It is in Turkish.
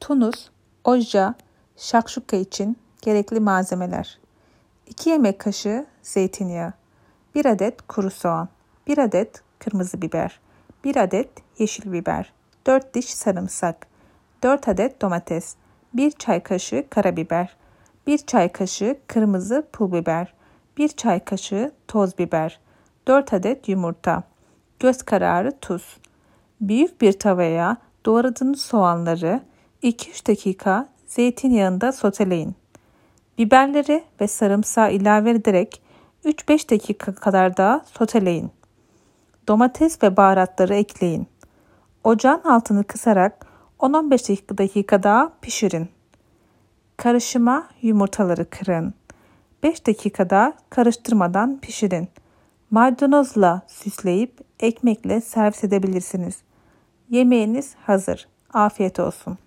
Tunus, oja, şakşuka için gerekli malzemeler. 2 yemek kaşığı zeytinyağı, 1 adet kuru soğan, 1 adet kırmızı biber, 1 adet yeşil biber, 4 diş sarımsak, 4 adet domates, 1 çay kaşığı karabiber, 1 çay kaşığı kırmızı pul biber, 1 çay kaşığı toz biber, 4 adet yumurta, göz kararı tuz. Büyük bir tavaya doğradığınız soğanları 2-3 dakika zeytinyağında soteleyin. Biberleri ve sarımsağı ilave ederek 3-5 dakika kadar daha soteleyin. Domates ve baharatları ekleyin. Ocağın altını kısarak 10-15 dakika daha pişirin. Karışıma yumurtaları kırın. 5 dakikada karıştırmadan pişirin. Maydanozla süsleyip ekmekle servis edebilirsiniz. Yemeğiniz hazır. Afiyet olsun.